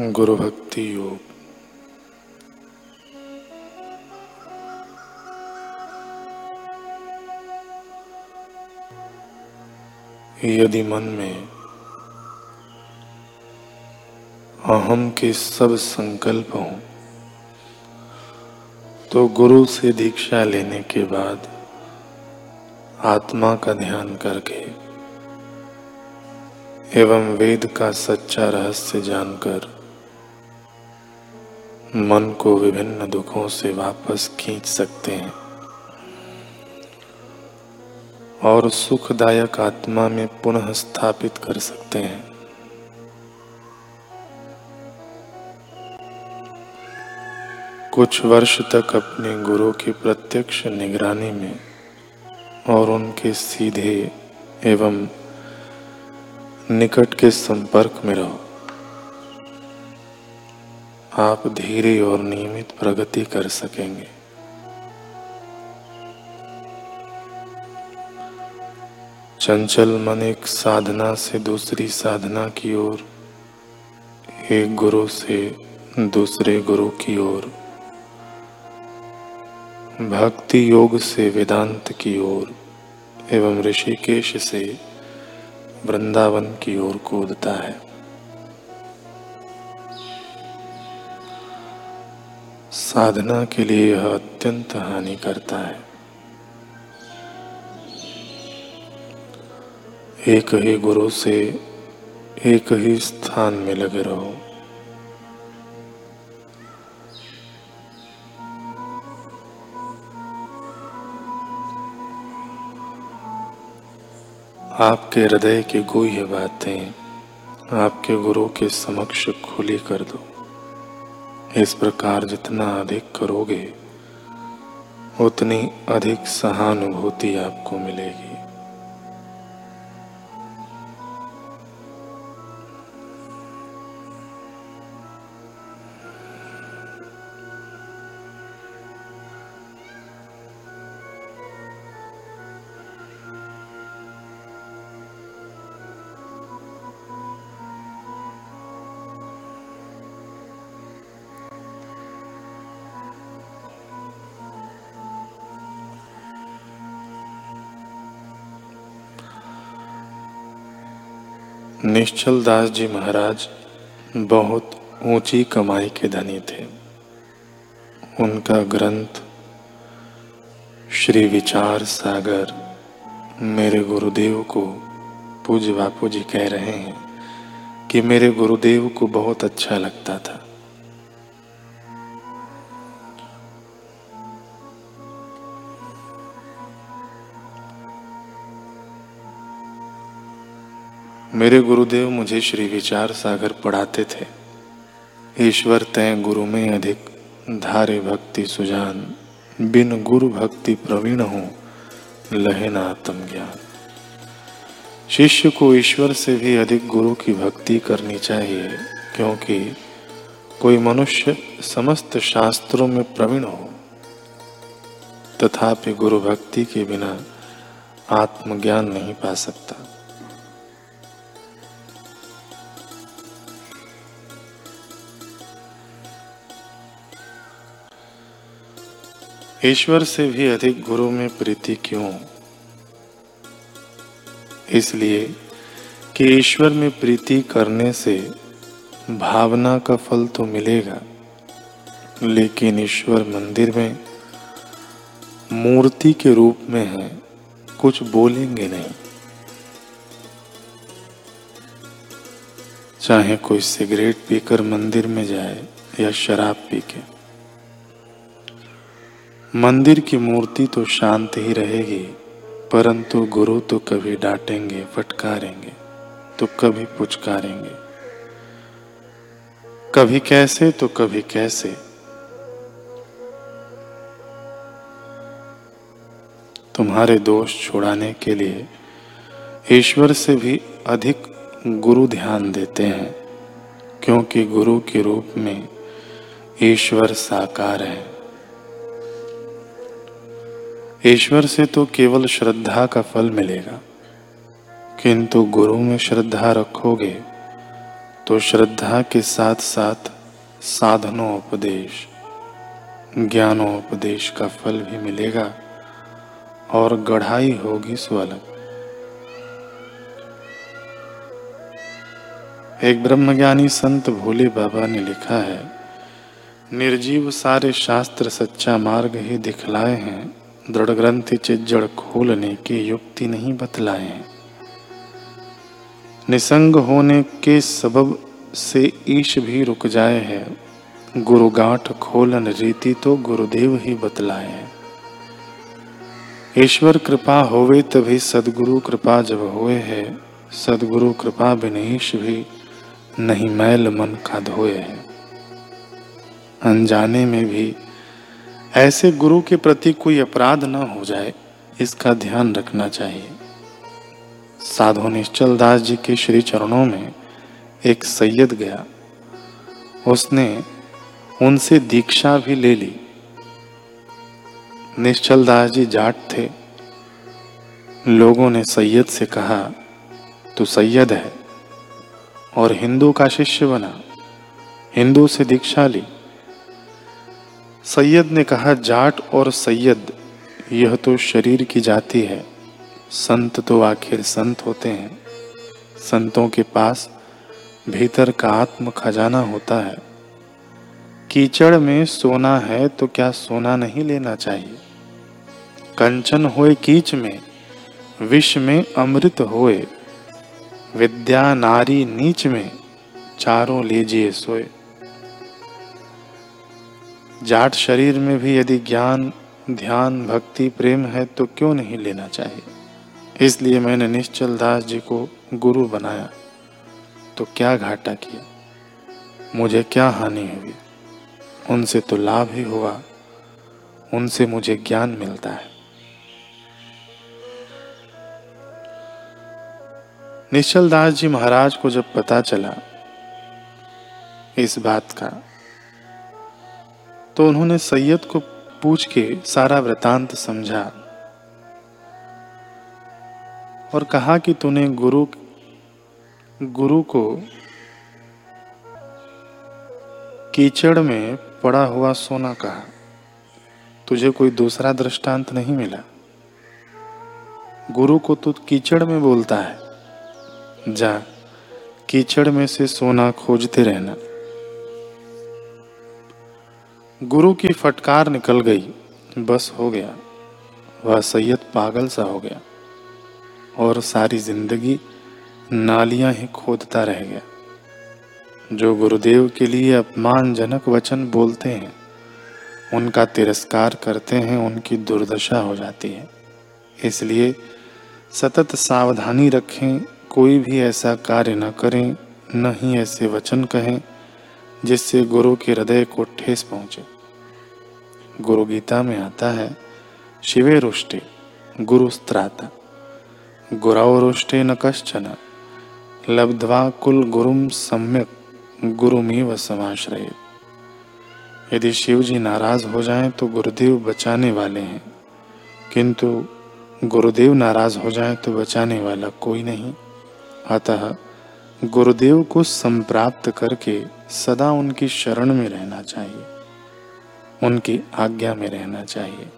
गुरु भक्ति योग। यदि मन में अहम के सब संकल्प हों तो गुरु से दीक्षा लेने के बाद आत्मा का ध्यान करके एवं वेद का सच्चा रहस्य जानकर मन को विभिन्न दुखों से वापस खींच सकते हैं। और सुखदायक आत्मा में पुनः स्थापित कर सकते हैं। कुछ वर्ष तक अपने गुरु की प्रत्यक्ष निगरानी में और उनके सीधे एवं निकट के संपर्क में रहो। आप धीरे और नियमित प्रगति कर सकेंगे। चंचल मन एक साधना से दूसरी साधना की ओर, एक गुरु से दूसरे गुरु की ओर, भक्ति योग से वेदांत की ओर, एवं ऋषिकेश से वृंदावन की ओर कूदता है। साधना के लिए यह अत्यंत हानि करता है। एक ही गुरु से एक ही स्थान में लगे रहो। आपके हृदय की गुह्य बातें आपके गुरु के समक्ष खुली कर दो। इस प्रकार जितना अधिक करोगे उतनी अधिक सहानुभूति आपको मिलेगी। निश्चल दास जी महाराज बहुत ऊँची कमाई के धनी थे। उनका ग्रंथ, श्री विचार सागर, मेरे गुरुदेव को पूज बापू जी कह रहे हैं कि मेरे गुरुदेव को बहुत अच्छा लगता था। मेरे गुरुदेव मुझे श्री विचार सागर पढ़ाते थे। ईश्वर तय गुरु में अधिक, धारे भक्ति सुजान। बिन गुरु भक्ति प्रवीण हो, लहे आत्म ज्ञान। शिष्य को ईश्वर से भी अधिक गुरु की भक्ति करनी चाहिए, क्योंकि कोई मनुष्य समस्त शास्त्रों में प्रवीण हो, तथापि गुरु भक्ति के बिना आत्मज्ञान नहीं पा सकता। ईश्वर से भी अधिक गुरु में प्रीति क्यों? इसलिए कि ईश्वर में प्रीति करने से भावना का फल तो मिलेगा, लेकिन ईश्वर मंदिर में मूर्ति के रूप में है, कुछ बोलेंगे नहीं। चाहे कोई सिगरेट पीकर मंदिर में जाए या शराब पी के मंदिर की मूर्ति तो शांत ही रहेगी, परंतु गुरु तो कभी डांटेंगे, फटकारेंगे तो कभी पुचकारेंगे। कभी कैसे तो कभी कैसे। तुम्हारे दोष छुड़ाने के लिए ईश्वर से भी अधिक गुरु ध्यान देते हैं, क्योंकि गुरु के रूप में ईश्वर साकार है। ईश्वर से तो केवल श्रद्धा का फल मिलेगा। किंतु गुरु में श्रद्धा रखोगे तो श्रद्धा के साथ साथ साधनोपदेश, ज्ञानोपदेश का फल भी मिलेगा और गढ़ाई होगी सो अलग एक ब्रह्मज्ञानी संत भोले बाबा ने लिखा है, निर्जीव सारे शास्त्र सच्चा मार्ग ही दिखलाए हैं दृढ़ ग्रंथि चिज्जड़ खोलने की युक्ति नहीं बतलाए। निसंग होने के सबब से ईश भी रुक जाए है। गुरु गांठ खोलन रीति तो गुरुदेव ही बतलाए। हैं ईश्वर कृपा होवे तभी सदगुरु कृपा जब होए है। सदगुरु कृपा बिनेश भी नहीं मैल मन का धोए है। अनजाने में भी ऐसे गुरु के प्रति कोई अपराध न हो जाए, इसका ध्यान रखना चाहिए। साधु निश्चल दास जी के श्री चरणों में एक सैयद गया। उसने उनसे दीक्षा भी ले ली। निश्चल दास जी जाट थे। लोगों ने सैयद से कहा, तू सैयद है और हिंदू का शिष्य बना। हिंदू से दीक्षा ली। सैयद ने कहा, जाट और सैयद, यह तो शरीर की जाति है। संत तो आखिर संत होते हैं। संतों के पास भीतर का आत्म खजाना होता है। कीचड़ में सोना है तो क्या सोना नहीं लेना चाहिए? कंचन होए कीच में, विष में अमृत होए। विद्या नारी नीच में, चारों लीजिए सोए। जाट शरीर में भी यदि ज्ञान, ध्यान, भक्ति, प्रेम है तो क्यों नहीं लेना चाहिए? इसलिए मैंने निश्चल दास जी को गुरु बनाया। तो क्या घाटा किया? मुझे क्या हानि हुई? उनसे तो लाभ ही हुआ। उनसे मुझे ज्ञान मिलता है। निश्चल दास जी महाराज को जब पता चला इस बात का तो उन्होंने सैयद को पूछ के सारा वृतांत समझा और कहा कि तूने गुरु गुरु को कीचड़ में पड़ा हुआ सोना कहा। तुझे कोई दूसरा दृष्टांत नहीं मिला। गुरु को तू कीचड़ में बोलता है। जा, कीचड़ में से सोना खोजते रहना। गुरु की फटकार निकल गई, बस हो गया। वह सैयद पागल सा हो गया और सारी ज़िंदगी नालियाँ ही खोदता रह गया। जो गुरुदेव के लिए अपमानजनक वचन बोलते हैं, उनका तिरस्कार करते हैं, उनकी दुर्दशा हो जाती है। इसलिए सतत सावधानी रखें, कोई भी ऐसा कार्य न करें, न ही ऐसे वचन कहें जिससे गुरु के हृदय को ठेस पहुँचे। गुरु गीता में आता है, शिवे रुष्टे, गुरु स्त्राता। गुरव रुष्टे न कश्चन। लब्ध्वा कुल गुरुम सम्यक, गुरुमीव समाश्रय। यदि शिव जी नाराज़ हो जाएँ तो गुरुदेव बचाने वाले हैं। किंतु गुरुदेव नाराज़ हो जाएँ तो बचाने वाला कोई नहीं। अतः गुरुदेव को संप्राप्त करके सदा उनकी शरण में रहना चाहिए, उनकी आज्ञा में रहना चाहिए।